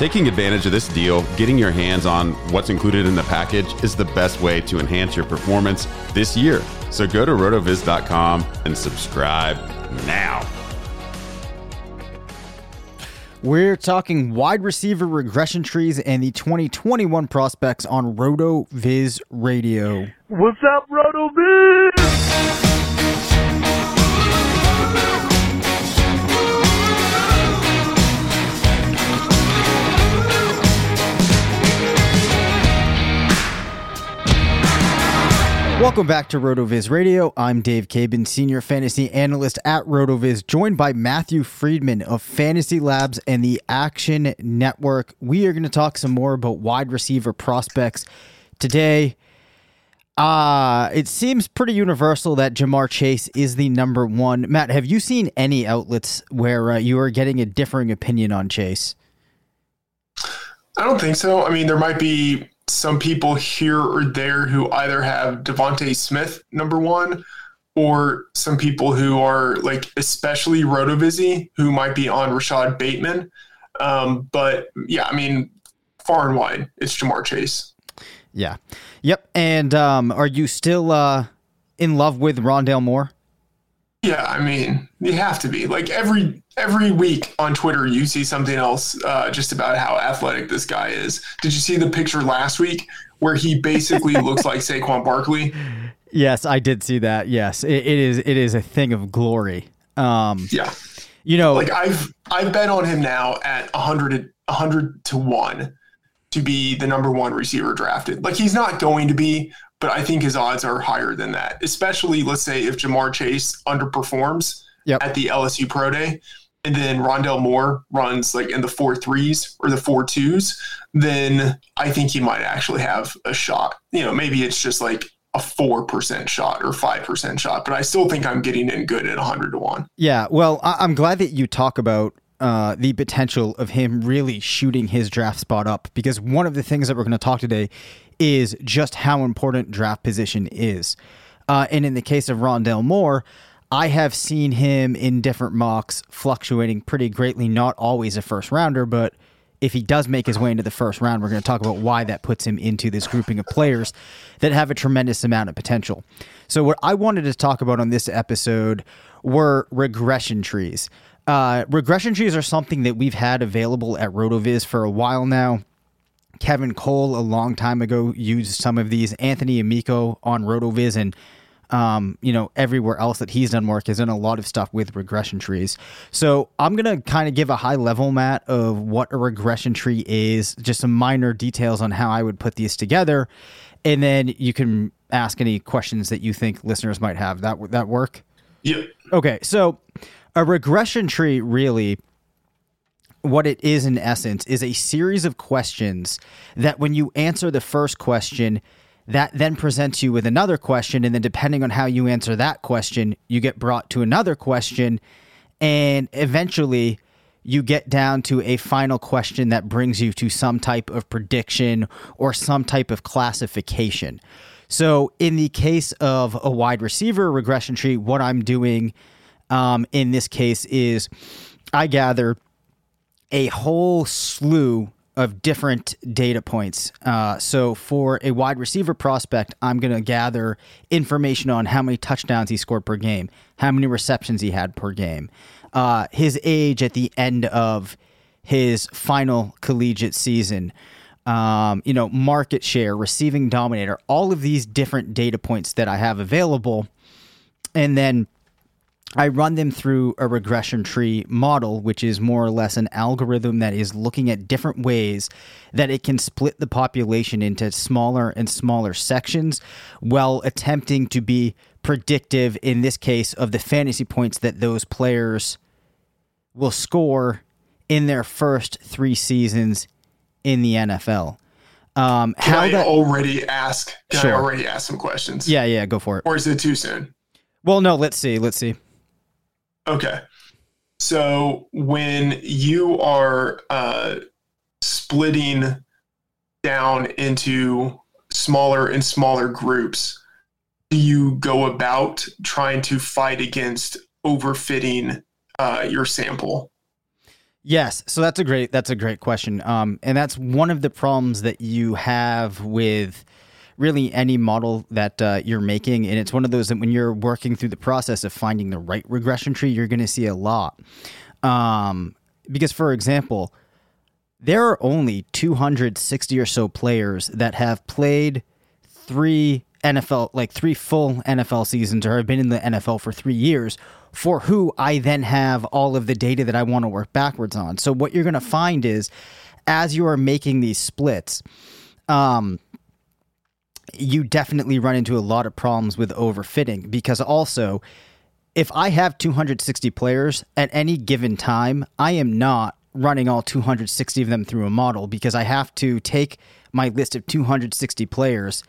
Taking advantage of this deal, getting your hands on what's included in the package is the best way to enhance your performance this year. So go to rotoviz.com and subscribe now. We're talking wide receiver regression trees and the 2021 prospects on Roto Viz Radio. What's up, Roto Welcome back to RotoViz Radio. I'm Dave Caban, Senior Fantasy Analyst at RotoViz, joined by Matthew Freedman of Fantasy Labs and the Action Network. We are going to talk some more about wide receiver prospects today. Uh, it seems pretty universal that Ja'Marr Chase is the number one. Matt, have you seen any outlets where uh, you are getting a differing opinion on Chase? I don't think so. I mean, there might be some people here or there who either have DeVonta Smith number one, or some people who are like especially Rotovizy who might be on Rashod Bateman. Um, but yeah, I mean, far and wide, it's Ja'Marr Chase. Yeah. Yep. And um, are you still uh, in love with Rondale Moore? Yeah, I mean, you have to be. Like every every week on Twitter, you see something else uh, just about how athletic this guy is. Did you see the picture last week where he basically looks like Saquon Barkley? Yes, I did see that. Yes, it, it is. It is a thing of glory. Um, Yeah, you know, like I've I've bet on him now at 100 100 to one to be the number one receiver drafted. Like he's not going to be, but I think his odds are higher than that. Especially, let's say if Ja'Marr Chase underperforms Yep. at the LSU Pro Day, and then Rondale Moore runs like in the four threes or the four twos, then I think he might actually have a shot. You know, maybe it's just like a four percent shot or five percent shot, but I still think I'm getting in good at hundred to one. Yeah, well, I- I'm glad that you talk about uh, the potential of him really shooting his draft spot up because one of the things that we're going to talk today is just how important draft position is. Uh, and in the case of Rondale Moore, I have seen him in different mocks fluctuating pretty greatly, not always a first rounder, but if he does make his way into the first round, we're going to talk about why that puts him into this grouping of players that have a tremendous amount of potential. So, what I wanted to talk about on this episode were regression trees. Uh, regression trees are something that we've had available at RotoViz for a while now. Kevin Cole a long time ago used some of these. Anthony Amico on RotoViz and um, you know, everywhere else that he's done work has done a lot of stuff with regression trees. So I'm gonna kind of give a high level, Matt, of what a regression tree is, just some minor details on how I would put these together, and then you can ask any questions that you think listeners might have. That that work? Yeah. Okay, so a regression tree really what it is in essence is a series of questions that when you answer the first question that then presents you with another question and then depending on how you answer that question you get brought to another question and eventually you get down to a final question that brings you to some type of prediction or some type of classification. So in the case of a wide receiver regression tree what i'm doing um, in this case is i gather a whole slew of different data points. Uh, so for a wide receiver prospect, I'm going to gather information on how many touchdowns he scored per game, how many receptions he had per game, uh, his age at the end of his final collegiate season. Um, you know, market share, receiving dominator, all of these different data points that I have available. And then I run them through a regression tree model, which is more or less an algorithm that is looking at different ways that it can split the population into smaller and smaller sections while attempting to be predictive, in this case, of the fantasy points that those players will score in their first three seasons in the NFL. Um, Can how I that, already ask? Can sure. I already ask some questions? Yeah, yeah, go for it. Or is it too soon? Well, no. Let's see. Let's see. Okay. So when you are uh, splitting down into smaller and smaller groups, do you go about trying to fight against overfitting uh, your sample? Yes, so that's a great that's a great question, um, and that's one of the problems that you have with really any model that uh, you're making. And it's one of those that when you're working through the process of finding the right regression tree, you're going to see a lot. Um, because, for example, there are only 260 or so players that have played three NFL, like three full NFL seasons or have been in the NFL for three years, for who I then have all of the data that I want to work backwards on. So, what you're going to find is as you are making these splits, um, you definitely run into a lot of problems with overfitting because also if I have 260 players at any given time, I am not running all 260 of them through a model because I have to take my list of 260 players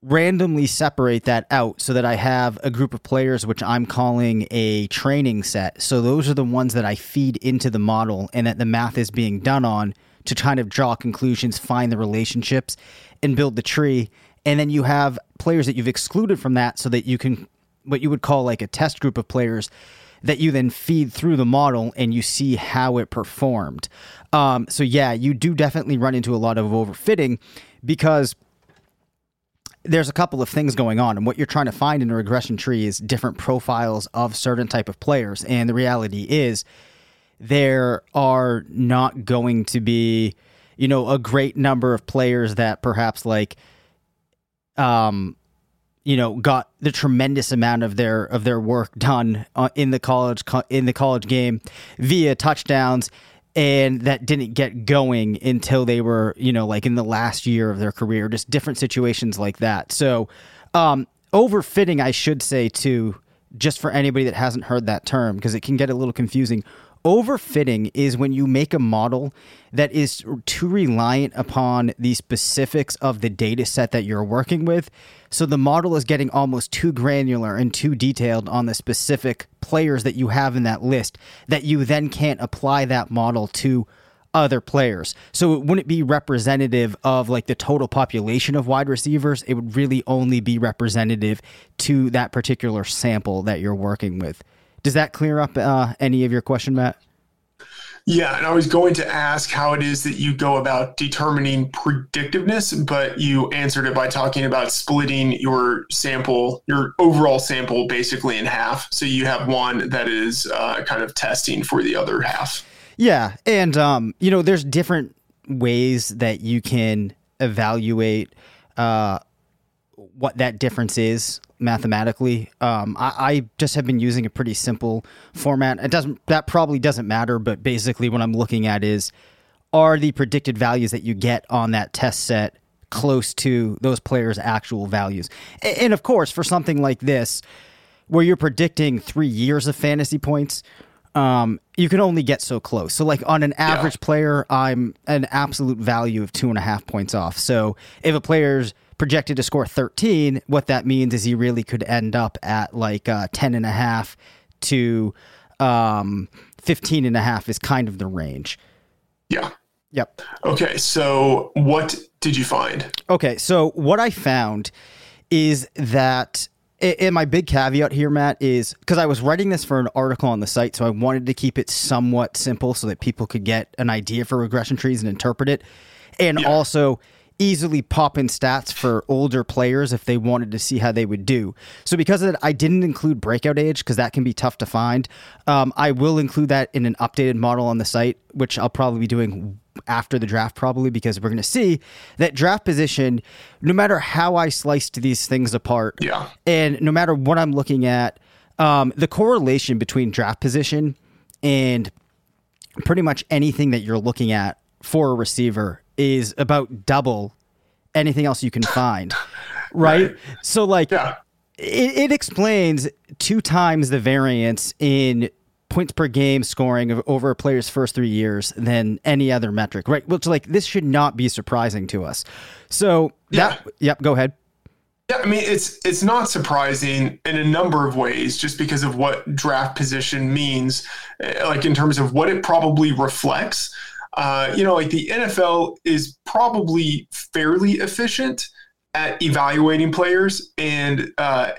randomly separate that out so that I have a group of players which I'm calling a training set. So those are the ones that I feed into the model and that the math is being done on to kind of draw conclusions, find the relationships, and build the tree. And then you have players that you've excluded from that so that you can, what you would call like a test group of players that you then feed through the model and you see how it performed. Um, so, yeah, you do definitely run into a lot of overfitting because there's a couple of things going on and what you're trying to find in a regression tree is different profiles of certain type of players and the reality is there are not going to be, you know, a great number of players that perhaps like, um, you know, got the tremendous amount of their of their work done uh, in the college in the college game via touchdowns and that didn't get going until they were, you know, like in the last year of their career, just different situations like that. So, um, overfitting, I should say, too, just for anybody that hasn't heard that term, because it can get a little confusing. Overfitting is when you make a model that is too reliant upon the specifics of the data set that you're working with. So the model is getting almost too granular and too detailed on the specific players that you have in that list that you then can't apply that model to other players. So it wouldn't be representative of like the total population of wide receivers. It would really only be representative to that particular sample that you're working with. Does that clear up uh, any of your question, Matt? Yeah, and I was going to ask how it is that you go about determining predictiveness, but you answered it by talking about splitting your sample, your overall sample, basically in half. So you have one that is uh, kind of testing for the other half. Yeah, and um, you know, there's different ways that you can evaluate uh, what that difference is mathematically. Um, I, I just have been using a pretty simple format. It doesn't that probably doesn't matter, but basically what I'm looking at is are the predicted values that you get on that test set close to those players' actual values. And, and of course, for something like this, where you're predicting three years of fantasy points, um, you can only get so close. So, like on an average yeah. player, I'm an absolute value of two and a half points off. So, if a player's projected to score 13, what that means is he really could end up at like uh, 10 and a half to um, 15 and a half is kind of the range. Yeah. Yep. Okay. So, what did you find? Okay. So, what I found is that and my big caveat here, Matt, is because I was writing this for an article on the site, so I wanted to keep it somewhat simple so that people could get an idea for regression trees and interpret it. And yeah. also, easily pop in stats for older players if they wanted to see how they would do. So because of that, I didn't include breakout age because that can be tough to find. Um, I will include that in an updated model on the site, which I'll probably be doing after the draft probably because we're going to see that draft position no matter how i sliced these things apart yeah and no matter what i'm looking at um, the correlation between draft position and pretty much anything that you're looking at for a receiver is about double anything else you can find. Right? right. So like yeah. it, it explains two times the variance in points per game scoring of over a player's first three years than any other metric, right? Which like this should not be surprising to us. So that yeah. yep, go ahead. Yeah, I mean it's it's not surprising in a number of ways, just because of what draft position means, eh, like in terms of what it probably reflects. Uh, you know, like the NFL is probably fairly efficient at evaluating players and uh,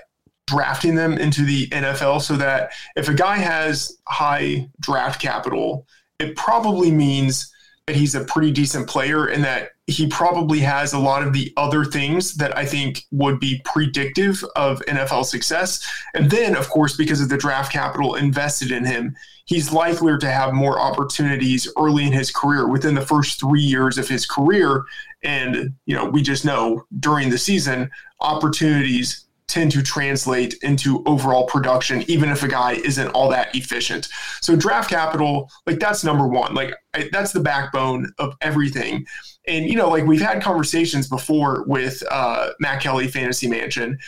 drafting them into the NFL so that if a guy has high draft capital, it probably means he's a pretty decent player and that he probably has a lot of the other things that I think would be predictive of NFL success. And then, of course, because of the draft capital invested in him, he's likelier to have more opportunities early in his career within the first three years of his career. And, you know, we just know during the season, opportunities tend to translate into overall production, even if a guy isn't all that efficient. So draft capital, like that's number one. Like I, that's the backbone of everything. And you know, like we've had conversations before with uh, Matt Kelly Fantasy Mansion,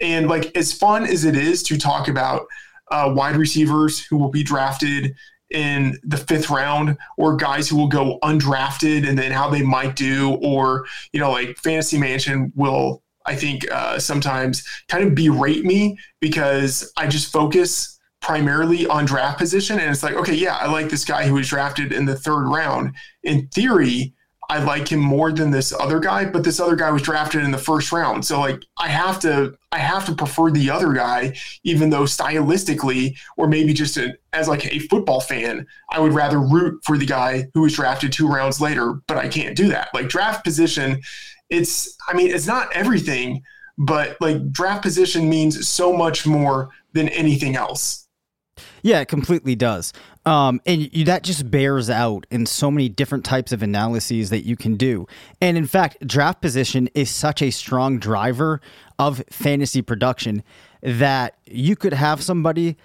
and like as fun as it is to talk about uh, wide receivers who will be drafted in the fifth round or guys who will go undrafted and then how they might do or you know like fantasy mansion will i think uh, sometimes kind of berate me because i just focus primarily on draft position and it's like okay yeah i like this guy who was drafted in the third round in theory I like him more than this other guy, but this other guy was drafted in the first round. So like I have to I have to prefer the other guy, even though stylistically, or maybe just a, as like a football fan, I would rather root for the guy who was drafted two rounds later, but I can't do that. Like draft position, it's I mean, it's not everything, but like draft position means so much more than anything else. Yeah, it completely does. Um, and you, that just bears out in so many different types of analyses that you can do. And in fact, draft position is such a strong driver of fantasy production that you could have somebody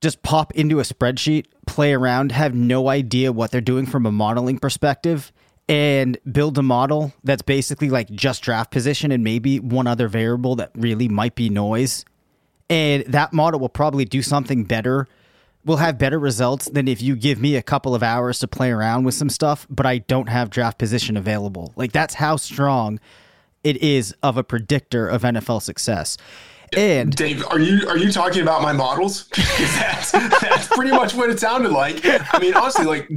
just pop into a spreadsheet, play around, have no idea what they're doing from a modeling perspective, and build a model that's basically like just draft position and maybe one other variable that really might be noise. And that model will probably do something better will have better results than if you give me a couple of hours to play around with some stuff but i don't have draft position available. Like that's how strong it is of a predictor of nfl success and Dave, are you are you talking about my models? that's, that's pretty much what it sounded like. I mean, honestly, like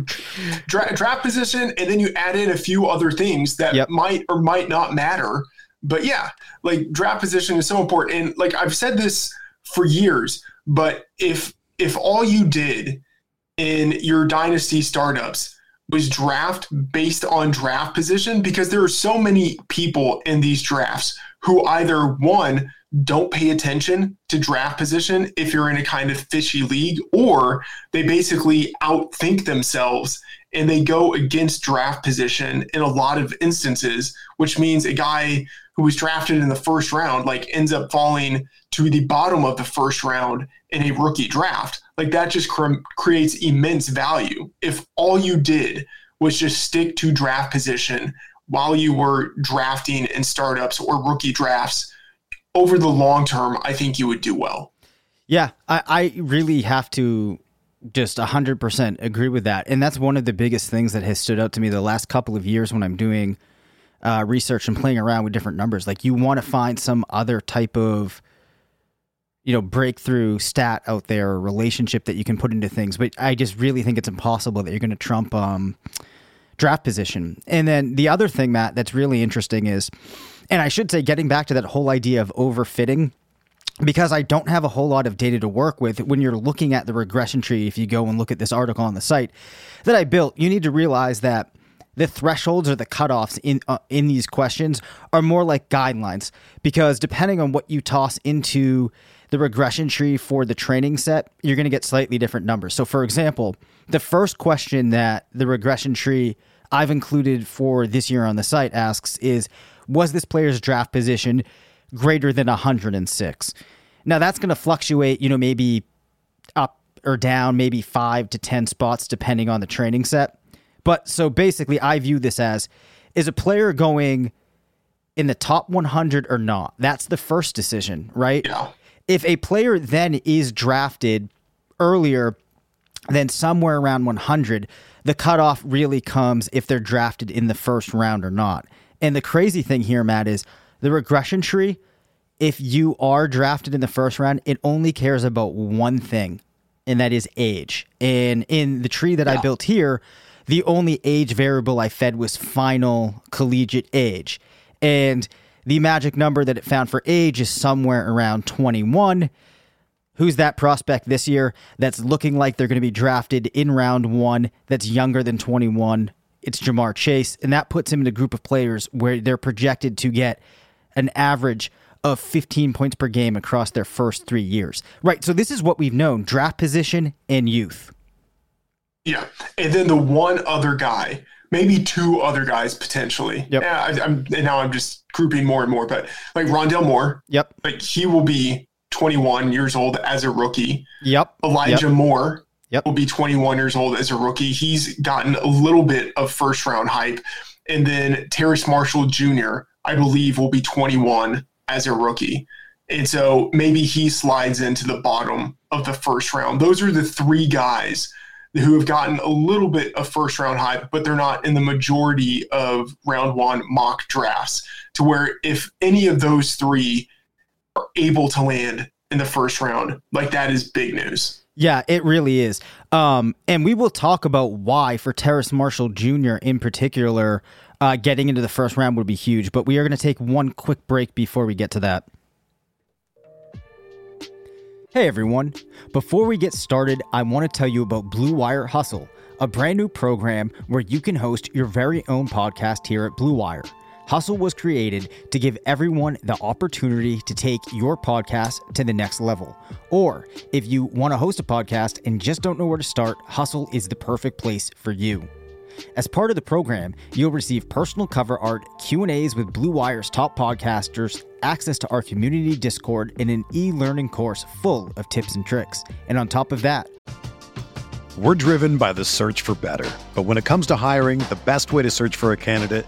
dra- draft position, and then you add in a few other things that yep. might or might not matter but yeah, like draft position is so important. And like I've said this for years, but if if all you did in your dynasty startups was draft based on draft position, because there are so many people in these drafts who either one don't pay attention to draft position if you're in a kind of fishy league, or they basically outthink themselves and they go against draft position in a lot of instances, which means a guy who was drafted in the first round like ends up falling to the bottom of the first round in a rookie draft. Like that just cr- creates immense value. If all you did was just stick to draft position while you were drafting in startups or rookie drafts over the long term, I think you would do well. Yeah, I, I really have to just 100% agree with that. And that's one of the biggest things that has stood out to me the last couple of years when I'm doing uh, research and playing around with different numbers. Like, you want to find some other type of you know breakthrough stat out there or relationship that you can put into things but i just really think it's impossible that you're going to trump um, draft position and then the other thing matt that's really interesting is and i should say getting back to that whole idea of overfitting because I don't have a whole lot of data to work with when you're looking at the regression tree, if you go and look at this article on the site that I built, you need to realize that the thresholds or the cutoffs in uh, in these questions are more like guidelines because depending on what you toss into the regression tree for the training set, you're going to get slightly different numbers. So, for example, the first question that the regression tree I've included for this year on the site asks is Was this player's draft position greater than 106? Now, that's going to fluctuate, you know, maybe up or down, maybe five to 10 spots, depending on the training set. But so basically, I view this as is a player going in the top 100 or not? That's the first decision, right? Yeah if a player then is drafted earlier than somewhere around 100, the cutoff really comes if they're drafted in the first round or not. And the crazy thing here, Matt, is the regression tree. If you are drafted in the first round, it only cares about one thing, and that is age. And in the tree that yeah. I built here, the only age variable I fed was final collegiate age. And the magic number that it found for age is somewhere around 21. Who's that prospect this year that's looking like they're going to be drafted in round one that's younger than 21? It's Ja'Marr Chase. And that puts him in a group of players where they're projected to get an average of 15 points per game across their first three years. Right. So this is what we've known draft position and youth. Yeah. And then the one other guy maybe two other guys potentially. Yep. Yeah, I, am and now I'm just grouping more and more, but like Rondale Moore. Yep. Like he will be 21 years old as a rookie. Yep. Elijah yep. Moore. Yep. Will be 21 years old as a rookie. He's gotten a little bit of first round hype, and then Terrace Marshall Jr. I believe will be 21 as a rookie. And so maybe he slides into the bottom of the first round. Those are the three guys who have gotten a little bit of first round hype, but they're not in the majority of round one mock drafts. To where if any of those three are able to land in the first round, like that is big news. Yeah, it really is. Um, and we will talk about why for Terrace Marshall Jr. in particular, uh, getting into the first round would be huge. But we are going to take one quick break before we get to that. Hey everyone. Before we get started, I want to tell you about Blue Wire Hustle, a brand new program where you can host your very own podcast here at Blue Wire. Hustle was created to give everyone the opportunity to take your podcast to the next level. Or if you want to host a podcast and just don't know where to start, Hustle is the perfect place for you. As part of the program, you'll receive personal cover art, Q&As with Blue Wire's top podcasters, access to our community Discord, and an e-learning course full of tips and tricks. And on top of that, we're driven by the search for better. But when it comes to hiring, the best way to search for a candidate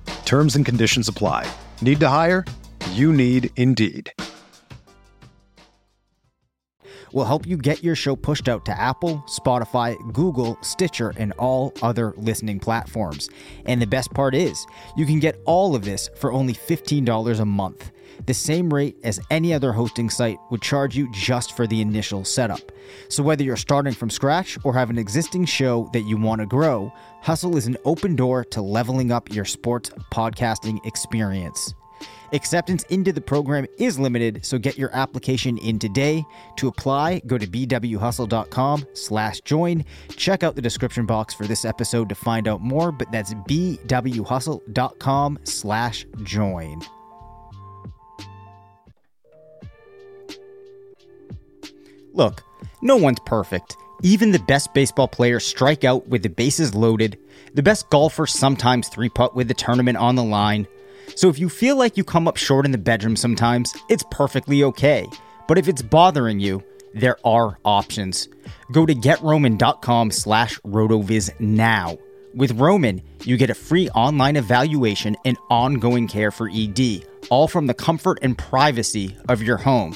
Terms and conditions apply. Need to hire? You need Indeed. We'll help you get your show pushed out to Apple, Spotify, Google, Stitcher, and all other listening platforms. And the best part is, you can get all of this for only $15 a month the same rate as any other hosting site would charge you just for the initial setup. So, whether you're starting from scratch or have an existing show that you want to grow, Hustle is an open door to leveling up your sports podcasting experience. Acceptance into the program is limited, so get your application in today. To apply, go to bwhustle.com slash join. Check out the description box for this episode to find out more, but that's bwhustle.com slash join. Look, no one's perfect. Even the best baseball players strike out with the bases loaded. The best golfers sometimes three putt with the tournament on the line. So if you feel like you come up short in the bedroom sometimes, it's perfectly okay. But if it's bothering you, there are options. Go to getroman.com slash rotoviz now. With Roman, you get a free online evaluation and ongoing care for ED, all from the comfort and privacy of your home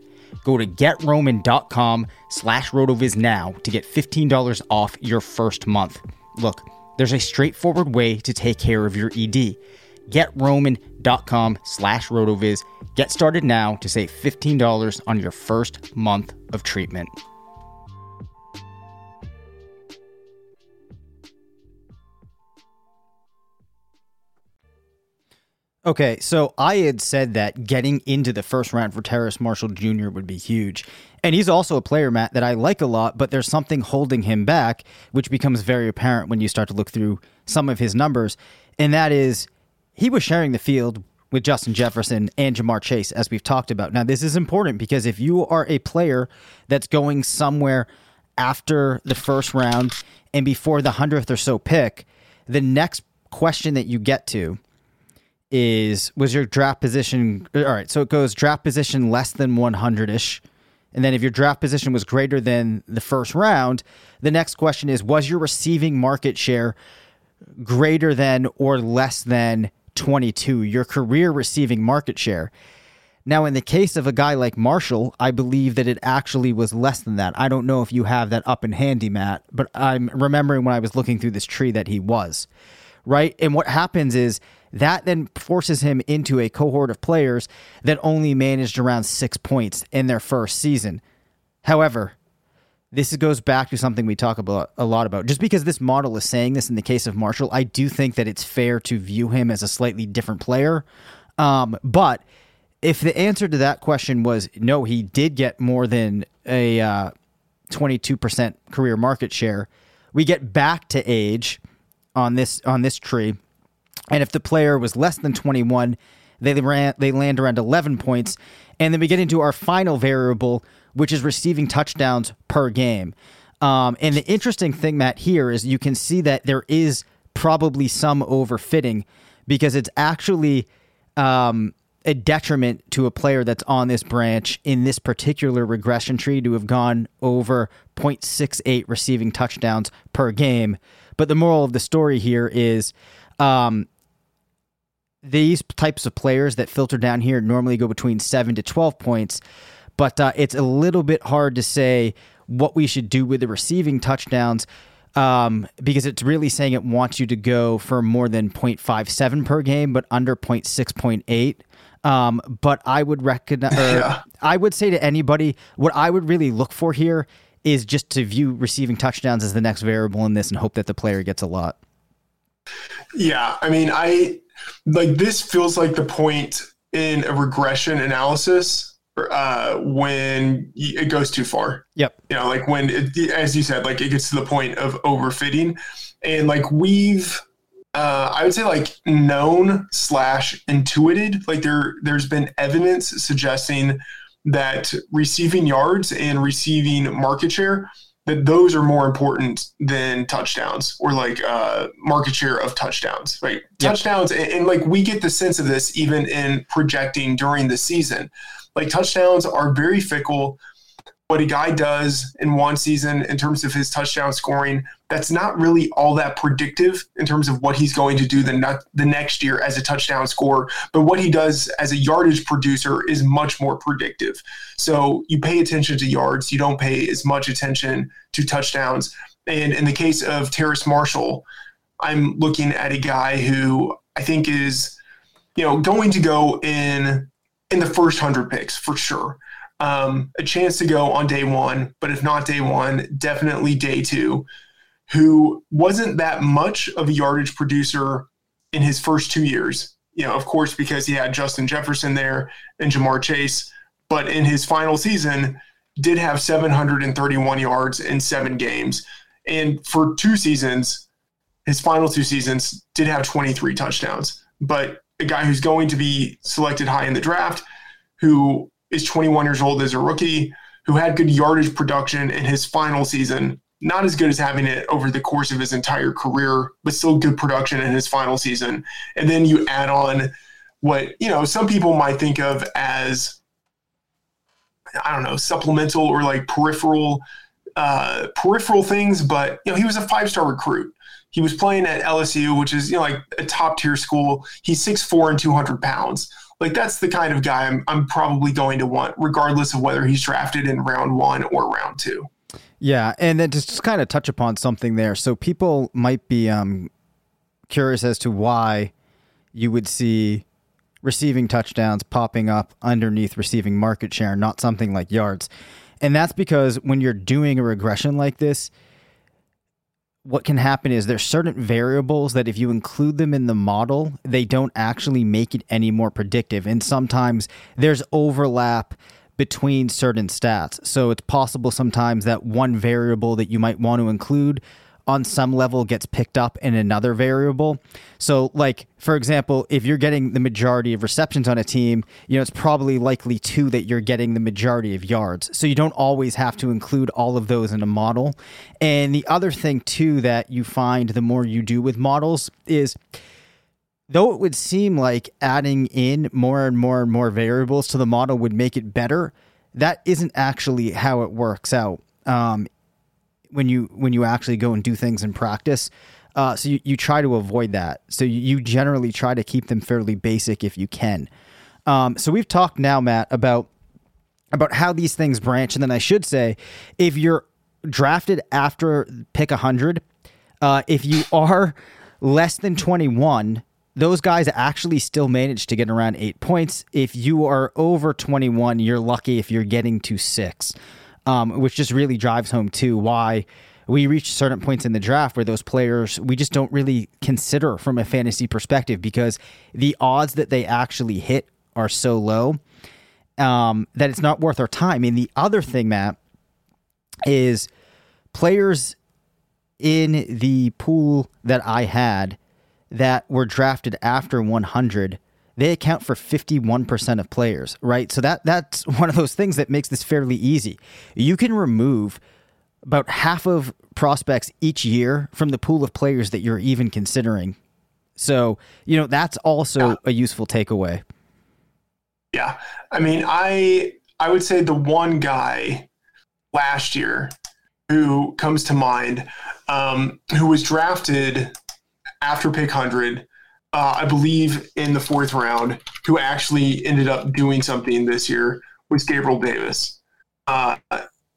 Go to getroman.com slash rotoviz now to get $15 off your first month. Look, there's a straightforward way to take care of your ED. GetRoman.com slash rotoviz. Get started now to save $15 on your first month of treatment. Okay, so I had said that getting into the first round for Terrace Marshall Jr. would be huge. And he's also a player, Matt, that I like a lot, but there's something holding him back, which becomes very apparent when you start to look through some of his numbers. And that is he was sharing the field with Justin Jefferson and Ja'Marr Chase, as we've talked about. Now, this is important because if you are a player that's going somewhere after the first round and before the 100th or so pick, the next question that you get to is was your draft position all right so it goes draft position less than 100ish and then if your draft position was greater than the first round the next question is was your receiving market share greater than or less than 22 your career receiving market share. Now in the case of a guy like marshall i believe that it actually was less than that. I don't know if you have that up in handy matt but i'm remembering when i was looking through this tree that he was right? And what happens is that then forces him into a cohort of players that only managed around six points in their first season. However, this goes back to something we talk about a lot about. Just because this model is saying this in the case of Marshall, I do think that it's fair to view him as a slightly different player. Um, but if the answer to that question was no, he did get more than a uh, 22% career market share, we get back to age on this on this tree and if the player was less than 21, they ran they land around 11 points. And then we get into our final variable, which is receiving touchdowns per game. Um, and the interesting thing, Matt, here is you can see that there is probably some overfitting because it's actually um, a detriment to a player that's on this branch in this particular regression tree to have gone over 0.68 receiving touchdowns per game. But the moral of the story here is um, these types of players that filter down here normally go between 7 to 12 points, but uh, it's a little bit hard to say what we should do with the receiving touchdowns um, because it's really saying it wants you to go for more than 0.57 per game, but under 0.6.8. Um, but I would recognize, yeah. I would say to anybody, what I would really look for here is just to view receiving touchdowns as the next variable in this and hope that the player gets a lot. Yeah, I mean, I like this feels like the point in a regression analysis uh, when it goes too far. Yep. You know, like when, it, as you said, like it gets to the point of overfitting, and like we've, uh, I would say like known slash intuited, like there there's been evidence suggesting that receiving yards and receiving market share that those are more important than touchdowns or like uh, market share of touchdowns, right? Yep. Touchdowns, and, and, like we get the sense of this even in projecting during the season. Like touchdowns are very fickle what a guy does in one season in terms of his touchdown scoring, that's not really all that predictive in terms of what he's going to do the, ne- the next year as a touchdown scorer. But what he does as a yardage producer is much more predictive. So you pay attention to yards, you don't pay as much attention to touchdowns. And in the case of Terrace Marshall, I'm looking at a guy who I think is, you know, going to go in in the first hundred picks for sure um, a chance to go on day one, but if not day one, definitely day two, who wasn't that much of a yardage producer in his first two years. You know, of course, because he had Justin Jefferson there and Ja'Marr Chase, but in his final season, did have 731 yards in seven games. And for two seasons, his final two seasons did have 23 touchdowns. But a guy who's going to be selected high in the draft, who is 21 years old as a rookie who had good yardage production in his final season. Not as good as having it over the course of his entire career, but still good production in his final season. And then you add on what, you know, some people might think of as, I don't know, supplemental or like peripheral, uh, peripheral things. But, you know, he was a five star recruit. He was playing at LSU, which is, you know, like a top tier school. He's 6'4 and 200 pounds like that's the kind of guy I'm, I'm probably going to want, regardless of whether he's drafted in round one or round two. Yeah, and then just, just kind of touch upon something there. So people might be um, curious as to why you would see receiving touchdowns popping up underneath receiving market share, not something like yards. And that's because when you're doing a regression like this, what can happen is there's certain variables that if you include them in the model, they don't actually make it any more predictive. And sometimes there's overlap between certain stats. So it's possible sometimes that one variable that you might want to include on some level gets picked up in another variable. So, like, for example, if you're getting the majority of receptions on a team, you know, it's probably likely too that you're getting the majority of yards. So, you don't always have to include all of those in a model. And the other thing, too, that you find the more you do with models is though it would seem like adding in more and more and more variables to the model would make it better, that isn't actually how it works out. Um, when you when you actually go and do things in practice. Uh, so you, you try to avoid that. So you, you generally try to keep them fairly basic if you can. Um, so we've talked now, Matt, about about how these things branch, and then I should say, if you're drafted after pick hundred, uh, if you are less than twenty one, those guys actually still manage to get around eight points. If you are over twenty one, you're lucky if you're getting to six um, which just really drives home too why we reach certain points in the draft where those players we just don't really consider from a fantasy perspective because the odds that they actually hit are so low um, that it's not worth our time. And the other thing, Matt, is players in the pool that I had that were drafted after 100 they account for 51% of players, right? So that that's one of those things that makes this fairly easy. You can remove about half of prospects each year from the pool of players that you're even considering. So, you know, that's also yeah. a useful takeaway. Yeah. I mean, I I would say the one guy last year who comes to mind um, who was drafted after pick 100 uh, I believe, in the fourth round, who actually ended up doing something this year was Gabriel Davis. Uh,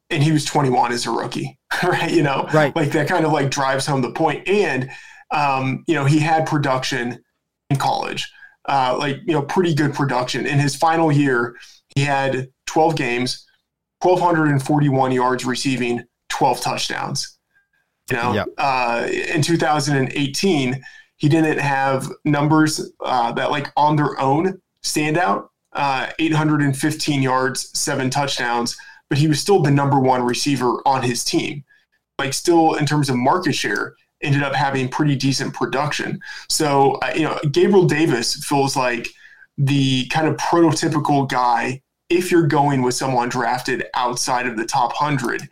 and he was 21 as a rookie, right? You know, right. like that kind of like drives home the point. And, um, you know, he had production in college, uh, like, you know, pretty good production. In his final year, he had 12 games, 1,241 yards receiving, 12 touchdowns. You know, yep. uh, in 2018, he didn't have numbers uh, that like on their own stand out. uh, 815 yards, seven touchdowns, but he was still the number one receiver on his team. Like, still in terms of market share, ended up having pretty decent production. So, uh, you know, Gabriel Davis feels like the kind of prototypical guy if you're going with someone drafted outside of the top 100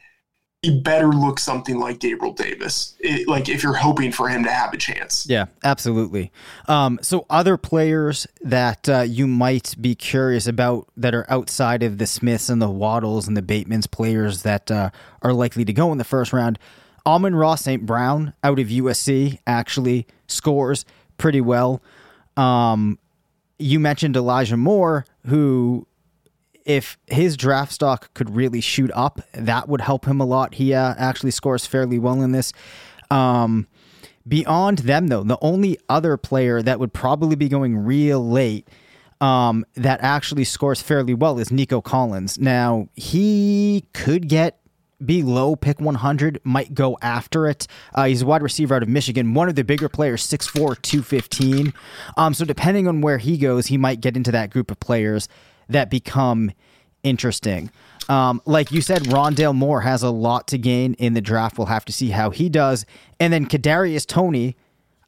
he better look something like Gabriel Davis. It, like if you're hoping for him to have a chance. Yeah, absolutely. Um, so other players that uh, you might be curious about that are outside of the Smiths and the Waddles and the Batemans players that uh, are likely to go in the first round. Amon-Ra St. Brown out of USC actually scores pretty well. Um, you mentioned Elijah Moore, who if his draft stock could really shoot up, that would help him a lot. He uh, actually scores fairly well in this. Um, beyond them, though, the only other player that would probably be going real late um, that actually scores fairly well is Nico Collins. Now, he could get below pick 100 might go after it. Uh, he's a wide receiver out of Michigan, one of the bigger players, 6'4, 215. Um, so depending on where he goes, he might get into that group of players that become interesting. Um, like you said, Rondale Moore has a lot to gain in the draft. We'll have to see how he does. And then Kadarius Toney,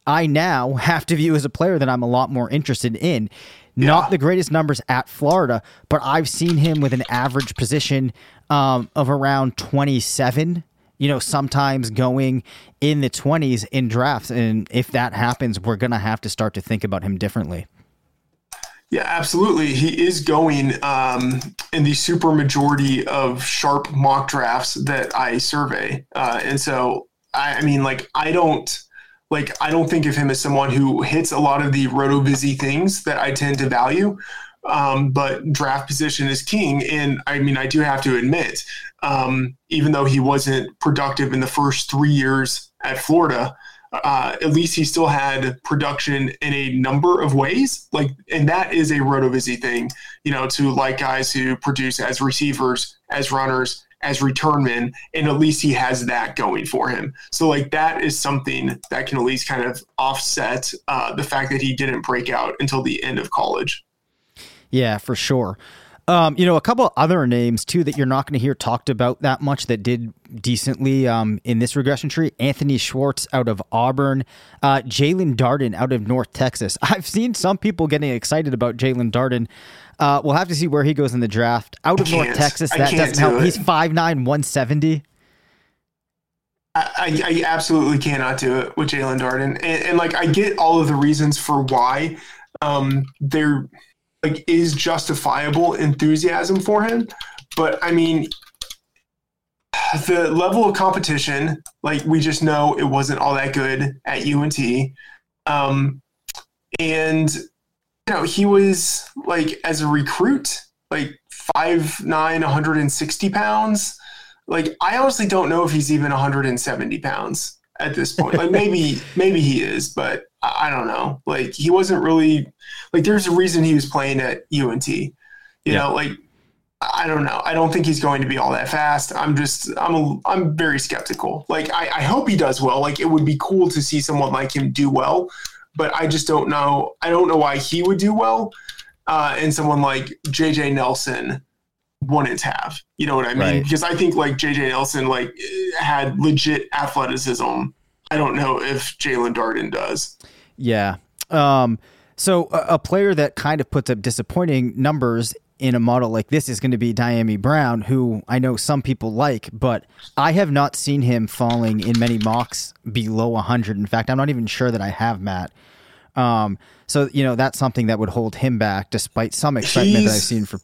I now have to view as a player that I'm a lot more interested in. Yeah. Not the greatest numbers at Florida, but I've seen him with an average position um, of around 27. You know, sometimes going in the 20s in drafts. And if that happens, we're going to have to start to think about him differently. Yeah, absolutely. He is going um, in the super majority of sharp mock drafts that I survey, uh, and so I, I, mean, like, I don't like I don't think of him as someone who hits a lot of the rotovizzy things that I tend to value. Um, but draft position is king, and I mean, I do have to admit, um, even though he wasn't productive in the first three years at Florida uh, at least he still had production in a number of ways. Like, and that is a rotovizzy thing, you know, to like guys who produce as receivers, as runners, as return men, and at least he has that going for him. So, like, that is something that can at least kind of offset uh, the fact that he didn't break out until the end of college. Yeah, for sure. Um, you know, a couple other names too that you're not going to hear talked about that much that did decently um, in this regression tree. Anthony Schwartz out of Auburn, uh, Jaelon Darden out of North Texas. I've seen some people getting excited about Jaelon Darden. Uh, we'll have to see where he goes in the draft. Out of North Texas, that doesn't help. It. He's 5'9", 170. I, I, absolutely cannot do it with Jaelon Darden, and, and, like I get all of the reasons for why um, they're like is justifiable enthusiasm for him. But I mean, the level of competition, like we just know it wasn't all that good at UNT. Um, and you know, he was like as a recruit, like five nine, 160 pounds. Like I honestly don't know if he's even 170 pounds at this point. Like maybe maybe he is, but I don't know. Like he wasn't really like there's a reason he was playing at UNT. You yeah. know, like I don't know. I don't think he's going to be all that fast. I'm just I'm a, I'm very skeptical. Like I, I hope he does well. Like it would be cool to see someone like him do well, but I just don't know. I don't know why he would do well, uh, and someone like JJ Nelson wouldn't have. You know what I mean? Right. Because I think like JJ Nelson like had legit athleticism. I don't know if Jaelon Darden does. Yeah. Um, so a, a, player that kind of puts up disappointing numbers in a model like this is going to be Dyami Brown, who I know some people like, but I have not seen him falling in many mocks below 100. In fact, I'm not even sure that I have Matt. Um, so you know that's something that would hold him back, despite some excitement he's, that I've seen for.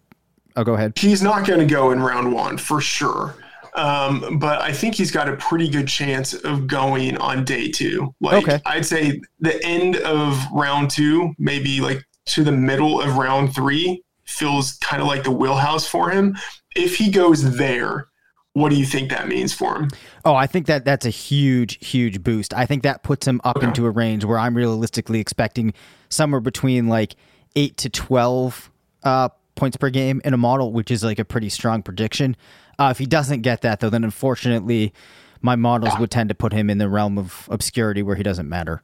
Oh, go ahead. He's not going to go in round one for sure. Um, but I think he's got a pretty good chance of going on day two. Like okay. I'd say the end of round two, maybe like to the middle of round three, feels kind of like the wheelhouse for him. If he goes there, what do you think that means for him? Oh, I think that that's a huge, huge boost. I think that puts him up okay. into a range where I'm realistically expecting somewhere between like eight to twelve uh, points per game in a model, which is like a pretty strong prediction. Uh, if he doesn't get that, though, then unfortunately, my models yeah. would tend to put him in the realm of obscurity where he doesn't matter.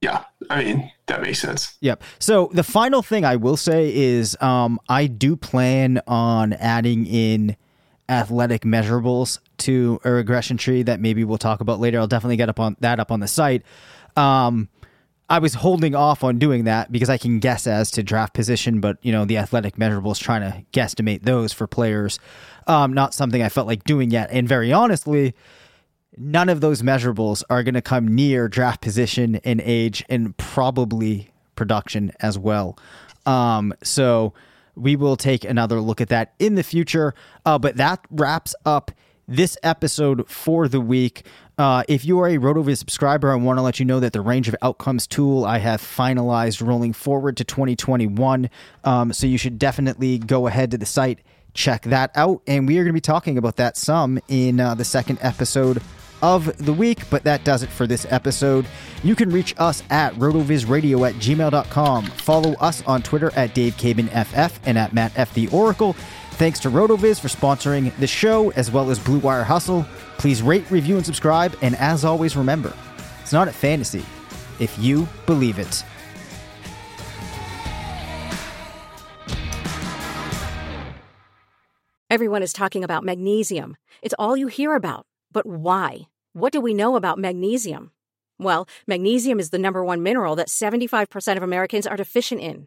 Yeah, I mean that makes sense. Yep. So the final thing I will say is um, I do plan on adding in athletic measurables to a regression tree that maybe we'll talk about later. I'll definitely get up on that up on the site. Um, I was holding off on doing that because I can guess as to draft position, but you know the athletic measurables trying to guesstimate those for players, um, not something I felt like doing yet. And very honestly, none of those measurables are going to come near draft position and age and probably production as well. Um, so we will take another look at that in the future. Uh, but that wraps up this episode for the week. Uh, if you are a RotoViz subscriber, I want to let you know that the range of outcomes tool I have finalized rolling forward to 2021. Um, so you should definitely go ahead to the site, check that out. And we are going to be talking about that some in uh, the second episode of the week, but that does it for this episode. You can reach us at rotovizradio at gmail.com. Follow us on Twitter at DaveCabanFF and at MattFTheOracle. Thanks to RotoViz for sponsoring the show, as well as Blue Wire Hustle. Please rate, review, and subscribe. And as always, remember, it's not a fantasy if you believe it. Everyone is talking about magnesium. It's all you hear about. But why? What do we know about magnesium? Well, magnesium is the number one mineral that 75% of Americans are deficient in.